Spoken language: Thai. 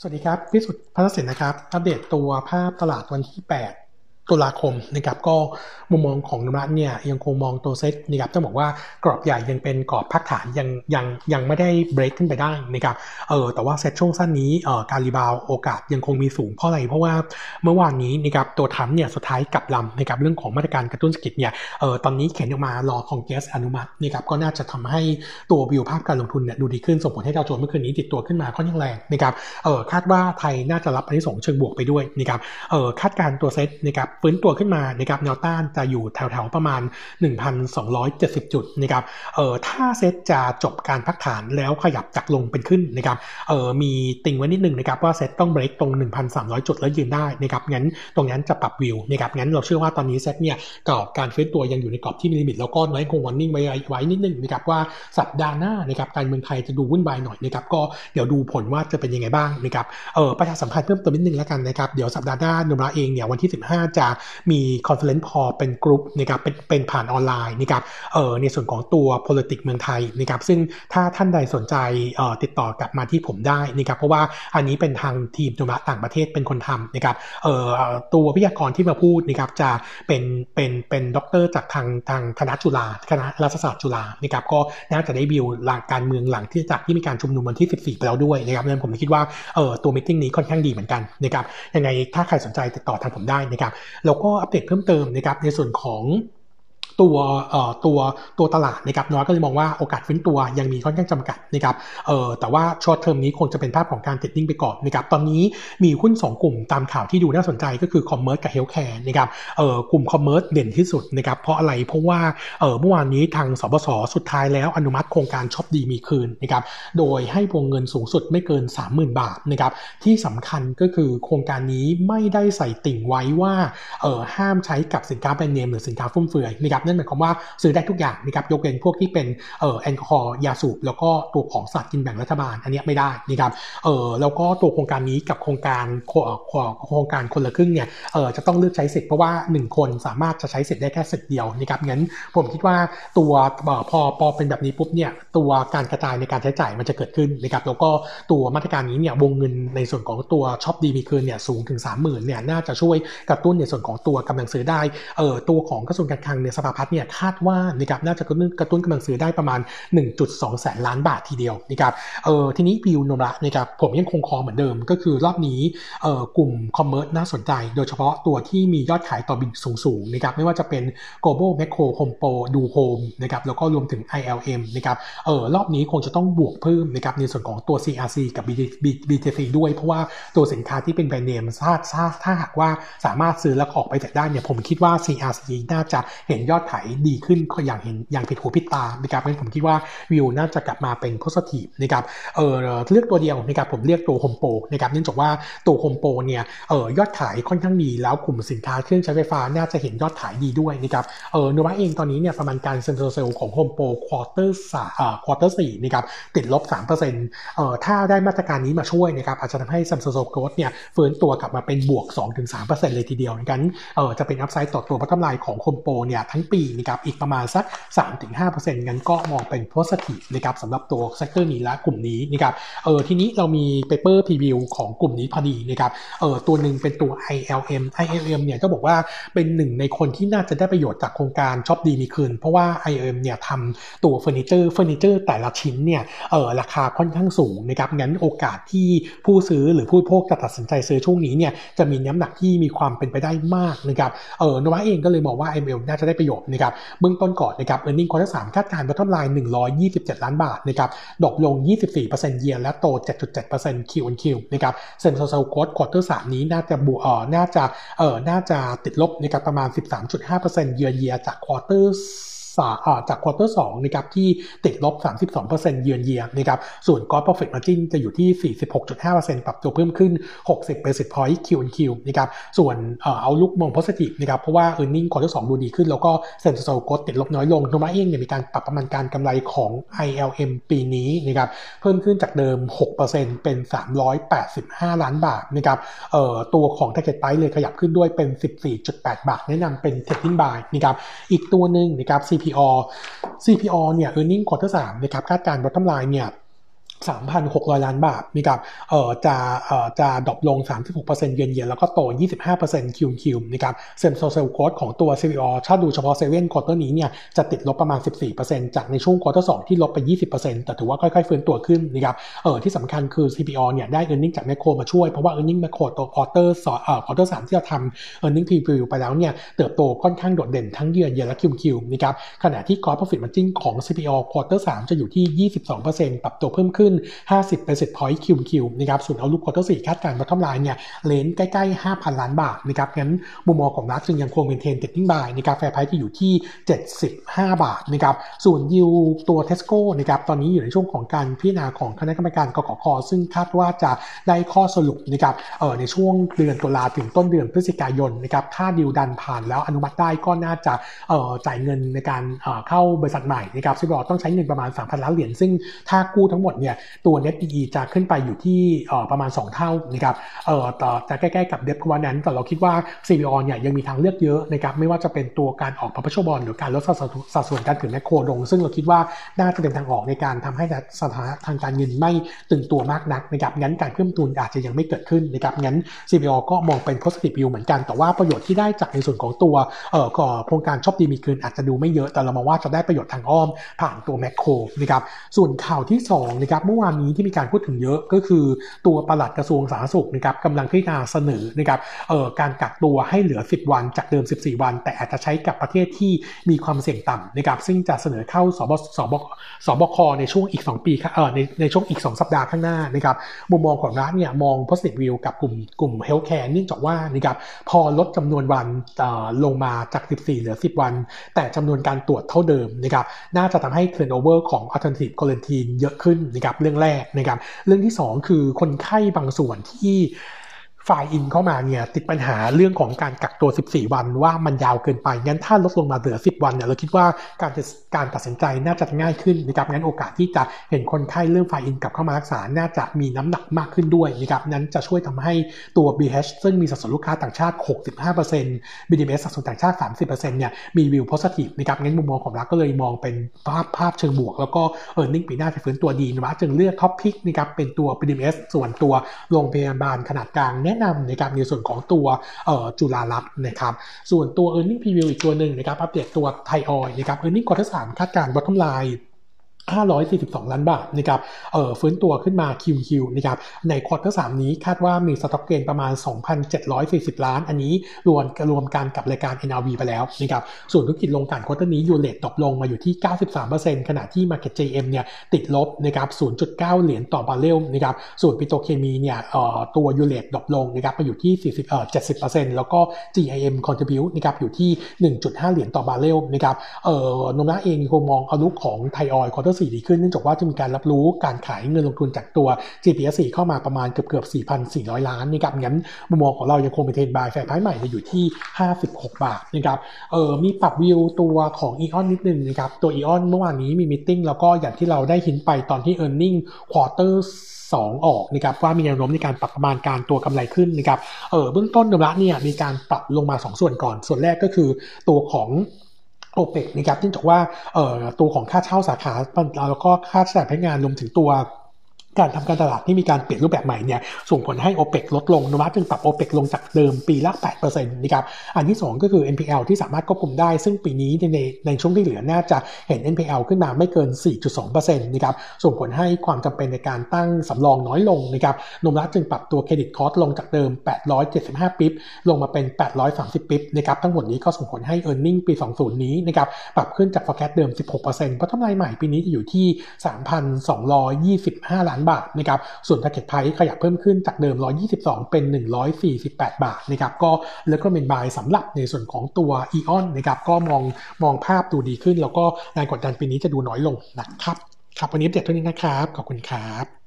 สวัสดีครับพิสุทธิ์พัฒนศิลป์นะครับ อัปเดตตัวภาพตลาดวันที่ 8 ตุลาคมนะครับก็มุมมองของโนมูระเนี่ยยังคงมองตัวเซ็ตนะครับต้องบอกว่ากรอบใหญ่ยังเป็นกรอบพักฐานยังยังยังไม่ได้เบรกขึ้นไปได้นะครับเออแต่ว่าเซ็ตช่วงสั้นนี้เอ่อการ rebound โอกาสยังคงมีสูงเพราะอะไรเพราะว่าเมื่อวานนี้นะครับตัวทรัมป์เนี่ยสุดท้ายกลับลำนะครับเรื่องของมาตรการกระตุ้นเศรษฐกิจเนี่ยเออตอนนี้เขียนออกมารอของเกสอนุมัตินะครับก็น่าจะทำให้ตัววิวภาพการลงทุนเนี่ยดูดีขึ้นส่งผลให้ดาวโจนส์เมื่อคืนนี้ติดตัวขึ้นมาค่อนข้างแรงนะครับเออคาดว่าไทยน่าจะรับอันที่สองเชิงบวกไปด้วยนะครับเออคาดการตัวเซ็ตนะครับฟื้นตัวขึ้นมานะครับแนวต้านจะอยู่แถวๆประมาณ 1,270 จุดนะครับเอ่อถ้าเซตจะจบการพักฐานแล้วขยับจากลงเป็นขึ้นนะครับเอ่อมีติงไว้นิดนึงนะครับว่าเซตต้องเบรกตรง 1,300 จุดแล้วยืนได้นะครับงั้นตรงนั้นจะปรับวิวนะครับงั้นเราเชื่อว่าตอนนี้เซตเนี่ยกรอบการฟื้นตัวยังอยู่ในกรอบที่มี limit แล้วก็น้อยคง warning ไว้ไว้นิดนึงนะครับว่าสัปดาห์หน้านะครับการเมืองไทยจะดูวุ่นวายหน่อยนะครับก็เดี๋ยวดูผลว่าจะเป็นยังไงบ้างนะครับเออประชาสัมพันธ์เพิ่มเติมนิดนึงแล้วกันนะครับเดี๋ยวสัปดาห์หน้าโนมูระเองเนี่ยวันที่ 15 จะมี conference call เป็นกลุ่มนะครับเป็นเป็นผ่านออนไลน์นะครับเออในส่วนของตัว politics เมืองไทยนะครับซึ่งถ้าท่านใดสนใจเอ่อติดต่อกลับมาที่ผมได้นะครับเพราะว่าอันนี้เป็นทางทีมโนมูระต่างประเทศเป็นคนทำนะครับเอ่อตัววิทยากรที่มาพูดนะครับจะเป็นเป็นเป็นด็อกเตอร์จากทางทางคณะจุฬาคณะรัฐศาสตร์จุฬานะครับก็น่าจะได้วิวหลังการเมืองหลังที่จากที่มีการชุมนุมวันที่ 14 ไปแล้วด้วยนะครับนั้นผมคิดว่าเออตัว meeting นี้ค่อนข้างดีเหมือนกันนะครับยังไงถ้าใครสนใจติดต่อทางผมได้นะครับแล้วก็อัปเดตเพิ่มเติมนะครับในส่วนของ ตัวเอ่อตัวตัวตลาดนะครับน้อยก็เลยมองว่าโอกาสฟื้นตัวยังมีค่อนข้างจำกัดนะครับเอ่อแต่ว่า short term นี้คงจะเป็นภาพของการติดนิ่งไปก่อนนะครับตอนนี้มีหุ้น 2 กลุ่มตามข่าวที่ดูน่าสนใจก็คือ commerce กับ healthcare นะครับเอ่อกลุ่ม commerce เด่นที่สุดนะครับเพราะอะไรเพราะว่าเอ่อเมื่อวานนี้ทางศบศสุดท้ายแล้วอนุมัติโครงการช็อปดีมีคืนนะครับโดยให้วงเงินสูงสุดไม่เกิน 30,000 บาทนะครับที่สำคัญก็คือโครงการนี้ไม่ได้ใส่ติ่งไว้ว่าเอ่อห้ามใช้กับสินค้าแบรนด์เนมหรือสินค้าฟุ่มเฟือยนะครับนั่นหมายความว่าซื้อได้ทุกอย่างนะครับยกเว้นพวกที่เป็นเอ่อแอลกอฮอล์ยาสูบแล้วก็ตัวของสลากกินแบ่งรัฐบาลอันนี้ไม่ได้นะครับเออแล้วก็ตัวโครงการนี้กับโครงการโครงการคนละครึ่งเนี่ยเออจะต้องเลือกใช้สิทธิ์เพราะว่า 1 คนสามารถจะใช้สิทธิ์ได้แค่สิทธิ์เดียวนะครับงั้นผมคิดว่าตัวพอพอเป็นแบบนี้ปุ๊บเนี่ยตัวการกระจายในการใช้จ่ายมันจะเกิดขึ้นนะครับแล้วก็ตัวมาตรการนี้เนี่ยวงเงินในส่วนของตัวช็อปดีมีคืนเนี่ยสูงถึง 30,000เนี่ยน่าจะช่วยกระตุ้นในส่วนของตัวกำลังซื้อได้เออตัวของกระทรวงการคลังเนี่ยสภพัฒน์เนี่ยคาดว่านะครับน่าจะกระตุ้นกระตุ้นกำลังซื้อได้ประมาณ 1.2 แสนล้านบาททีเดียวนะครับเออทีนี้ view Nomura นะครับผมยังคง call เหมือนเดิม ก็คือรอบนี้เออกลุ่ม commerce น่าสนใจ โดยเฉพาะตัวที่มียอดขายต่อบิลสูงๆนะครับไม่ว่าจะเป็น Global Makro HomePro ดูโฮมนะครับแล้วก็รวมถึง ILM นะครับเออรอบนี้คงจะต้องบวกเพิ่มนะครับในส่วนของตัว CRC กับ BJC ด้วย เพราะว่าตัวสินค้าที่เป็นแบรนด์เนมถ้าถ้าถ้าหากว่าสามารถซื้อแล้วเอาไปหักได้เนี่ยผมคิดว่า CRC น่าจะเห็นยอดอดขายดีขึ้นอย่างเห็นอย่างผิดหูผิดตานะครับงั้นผมคิดว่าวิวน่าจะกลับมาเป็น positive นะครับเออเลือกตัวเดียวนะครับผมเลือกตัว HomePro นะครับเนื่องจากว่าตัว HomePro เนี่ยเออยอดขายค่อนข้างดีแล้วกลุ่มสินค้าเครื่องใช้ไฟฟ้าน่าจะเห็นยอดขายดีด้วยนะครับเออโนวาเองตอนนี้เนี่ยประมาณการ same store sale ของ HomePro quarter สาอ่า quarter สี่นะครับติดลบ3%เออถ้าได้มาตรการนี้มาช่วยนะครับอาจจะทำให้ same store sale growth เนี่ยฟื้นตัวกลับมาเป็นบวก 2-3%เลยทีเดียวงั้นเออจะเป็น upside ต่อตัวพัฒนายของ HomePro เนี่ยทั้งปีนะครับอีกประมาณสัก 3-5%งั้นก็มองเป็น positive นะครับสำหรับตัว sector นี้และกลุ่มนี้นะครับเออทีนี้เรามี paper preview ของกลุ่มนี้พอดีนะครับเออตัวหนึ่งเป็นตัว ILM ILM เนี่ยก็บอกว่าเป็นหนึ่งในคนที่น่าจะได้ประโยชน์จากโครงการช็อปดีมีคืน เพราะว่า ILM เนี่ยทำตัวเฟอร์นิเจอร์เฟอร์นิเจอร์แต่ละชิ้นเนี่ยเออราคาค่อนข้างสูงนะครับงั้นโอกาสที่ผู้ซื้อหรือผู้บริโภคจะตัดสินใจซื้อช่วงนี้เนี่ยจะมีน้ำหนักที่มีความเป็นไปได้มากนะครับเออนวะเองก็เลยมองว่า ILM น่าจะได้ประโยชน์ยชน์นะครับเบื้องต้นก่อนนะครับ e a r n i n g ็งควอเตอร์สามคาดการณ์ bottom line 127 ล้านบาทนะครับ drop ลง 24% year on year และโต 7.7% Q on Q นะครับ same store sale growth quarter สามนี้น่าจะบวเอ่อน่าจะเอ่อน่าจะติดลบนะครับประมาณ 13.5% year on year จาก quarter จาก quarter สองนะครับที่ติดลบ 32%เยือนเยียนะครับส่วน Gross Profit Margin จะอยู่ที่ 46.5%ปรับตัวเพิ่มขึ้น 60 basis point Q on Q นะครับส่วนเอาลุกมอง positive นะครับเพราะว่า e a r n i n g ควอเตอร์สองดูดีขึ้น แล้วก็เซ็นทรัลโกดติดลบน้อยลงโนมาเองเนี่ยมีการปรับประมาณการกำไรของ ILM ปีนี้นะครับเพิ่มขึ้นจากเดิม 6%เป็น 385 ล้านบาทนะครับเอ่อตัวของ Target Price เลยขยับขึ้นด้วยเป็น 14.8 บาท แนะนำเป็น Trading Buy นะครับอีกตัวหนึ่งนะครับ CP CPALL CPALL เนี่ย earning quarter 3นะครับคาดการณ์ bottom line เนี่ย 3,600 ล้านบาทนะครับเอ่อจะเอ่อจะ drop ลง 36% year on year แล้วก็โต 25%คิวคิวนะครับเซมโซเซลโคดของตัว CPO ถ้าดูเฉพาะเซเว่น quarter นี้เนี่ยจะติดลบประมาณ 14%จากในช่วง quarter 2ที่ลบไป 20%แต่ถือว่าค่อยๆฟื้นตัวขึ้นนะครับเออที่สำคัญคือ CPALL เนี่ยได้ earning จากแมคโครมาช่วย เพราะว่า earning Makro ตัว quarter สเอ่อ quarter สามที่เราทำ earning preview ไปแล้วเนี่ยเติบโตค่อนข้างโดดเด่นทั้งเยือนเยียและคิวคิวนะครับขณะที่ gross profit margin ของ CPO ควอเตอร์3จะอยู่ที่ 22%ปรับตัวเพิ่มขึ้นึ้น 50 basis point คิวคิวนะครับส่วน outlook quarter 4คาดการณ์ bottom line เนี่ยเลนใกล้ๆ 5,000 ล้านบาทนะครับงั้นมุมมองของเราจึงยังคง maintain rating buy นะครับ fair price ที่อยู่ที่ 75 บาทนะครับส่วนยิวตัวเทสโก้นะครับตอนนี้อยู่ในช่วงของการพิจารณาของคณะกรรมการกขคซึ่งคาดว่าจะได้ข้อสรุปนะครับเออในช่วงเดือนตุลาถึงต้นเดือนพฤศจิกายนนะครับถ้าดิวดั้นผ่านแล้วอนุมัติได้ก็น่าจะเออจ่ายเงินในการเออเข้าบริษัทใหม่นะครับซึ่งเราต้องใช้เงินประมาณ 3,000 ล้านเหรียญซึ่งถ้ากู้ทั้งหมดเนี่ยตัว net PE จะขึ้นไปอยู่ที่ประมาณ 2 เท่านะครับเออต่อจะใกล้ๆกับเดฟวันนั้นแต่เราคิดว่า CBO เนี่ยยังมีทางเลือกเยอะนะครับไม่ว่าจะเป็นตัวการออกพับชบอลหรือการลดสัดส่วนการถือแมคโครลง ซึ่งเราคิดว่าน่าจะเป็นทางออกในการทำให้สถานะทางการเงินไม่ตึงตัวมากนักนะครับงั้นการเพิ่มทุนอาจจะยังไม่เกิดขึ้นนะครับงั้น CBO ก็มองเป็น positive view เหมือนกันแต่ว่าประโยชน์ที่ได้จากในส่วนของตัวเอ่อโครงการชอบดีมีคืนอาจจะดูไม่เยอะแต่เรามองว่าจะได้ประโยชน์ทางอ้อมผ่านตัวแมคโครนะครับส่วนข่าวที่2นะครับเมื่อวานนี้ที่มีการพูดถึงเยอะก็คือตัวปลัดกระทรวงสาธารณสุขนะครับกำลังพิจารณาเสนอนะครับเอ่อการกักตัวให้เหลือ 10 วันจากเดิม 14 วัน แต่อาจจะใช้กับประเทศที่มีความเสี่ยงต่ำนะครับซึ่งจะเสนอเข้าสบสบสบคในช่วงอีก 2 ปีเอ่อในในช่วงอีก 2 สัปดาห์ข้างหน้านะครับมุมมองของรัฐเนี่ยมอง positive view กับกลุ่มกลุ่ม healthcare เนื่องจากว่านะครับพอลดจำนวนวันลงมาจาก 14 เหลือ 10 วัน แต่จำนวนการตรวจเท่าเดิมนะครับน่าจะทำให้ turnover ของ alternative quarantine เยอะขึ้นนะครับเรื่องแรกนะครับ เรื่องที่ 2 คือคนไข้บางส่วนที่ ไฟล์อินเข้ามาเนี่ยติดปัญหาเรื่องของการกักตัว 14 วันว่ามันยาวเกินไป งั้นถ้าลดลงมาเหลือ 10 วันเนี่ยเราคิดว่าการการตัดสินใจน่าจะง่ายขึ้นนะครับงั้นโอกาสที่จะเห็นคนไข้เริ่ม fly in กลับเข้ามารักษา น่าจะมีน้ำหนักมากขึ้นด้วยนะครับนั้นจะช่วยทำให้ตัว BH ซึ่งมีสัดส่วนลูกค้าต่างชาติ 65% BDMs สัดส่วนต่างชาติ 30%เนี่ยมี view positive นะครับงั้นมุมมองของเราก็เลยมองเป็นภาพภาพเชิงบวก แล้วก็ earning ปีหน้าจะฟื้นตัวดีนะจึงเลือกท็อปพิกนะครับเป็นตัว BDMs ส่วนตัวโรงพยาบาลขนาดกลางแนะนำนะครับในส่วนของตัวจุฬารัตน์นะครับส่วนตัว e a r n i n g Preview อีกตัวหนึ่งนะครับอัปเดตตัวไทยออยนะครับ e a r n i n g ควอเตอร์สามคาดการณ์ bottom line 542 ล้านบาทนะครับเอ่อฟื้นตัวขึ้นมา QQ นะครับใน quarter สามนี้คาดว่ามี stock gain ประมาณ 2,740 ล้าน อันนี้รวมรวมกันกับรายการ NRV ไปแล้วนะครับส่วนธุรกิจโรงกลั่น quarter นี้ U-rate ตกลงมาอยู่ที่ 93%ขณะที่ market GIM เนี่ยติดลบนะครับ0.9 เหรียญต่อบาร์เรลนะครับส่วนปิโตเคมีเนี่ยเอ่อตัว U-rate drop ลงนะครับมาอยู่ที่ 40เอ่อ70%แล้วก็ GIM contribute นะครับอยู่ที่ 1.5 เหรียญต่อบาร์เรลนะครับเอ่อ Nomura เองคงมอง outlook ของไทยออยล์ quarter 4 ดีขึ้นเนื่องจากว่าจะมีการรับรู้การขายเงินลงทุนจากตัว GPSC เข้ามาประมาณเกือบเกือบ4,400 ล้านนะครับงั้นมุมมองของเรายังคง maintain buy fair price ใหม่จะอยู่ที่ 56 บาทนะครับเออมีปรับวิวตัวของ AEON นิดนึงนะครับตัว AEON เมื่อวานนี้มี meeting แล้วก็อย่างที่เราได้ hint ไปตอนที่ e a r n i n g quarter 2ออกนะครับว่ามีแนวโน้มในการปรับประมาณการตัวกำไรขึ้นนะครับเออเบื้องต้นเดิมละเนี่ยมีการปรับลงมา 2 ส่วนก่อน ส่วนแรกก็คือตัวของ โอเปกนะครับที่บอกว่าเอ่อตัวของค่าเช่าสาขาแล้วก็ค่าใช้จ่ายพนักงานรวมถึงตัว การทำการตลาดที่มีการเปลี่ยนรูปแบบใหม่เนี่ยส่งผลให้โอเปลดลงนะว่าจึงปรับโอเปลงจากเดิมปีละ8%นะครับอันที่ 2 ก็คือ NPL ที่สามารถควบคุมได้ ซึ่งปีนี้ในในช่วงที่เหลือน่าจะเห็น NPL ขึ้นมาไม่เกิน 4.2%นะครับส่งผลให้ความจำเป็นในการตั้งสำรองน้อยลงนะครับนมรัฐจึงปรับตัวเครดิตคอร์สลงจากเดิม 875 ปิ๊บลงมาเป็น 830 ปิ๊บนะครับทั้งหมดนี้ก็ส่งผลให้ e a r n i n g ปี 20 นี้นะครับปรับขึ้นจาก forecast เดิม 16%เพราะทำลายใหม่ปีนี้จะอยู่ที่ 3,225 ล้านบาทนะครับส่วนแพ็กเกจไพรขยับเพิ่มขึ้นจากเดิม 122 เป็น 148 บาทนะครับก็เล้วก็เป็นบายสำหรับในส่วนของตัวอีออนนะครับก็มองมองภาพดูดีขึ้น แล้วก็แรงกดดันปีนี้จะดูน้อยลงนะครับครับวันนี้เด็ดเท่านี้นะครับขอบคุณครับ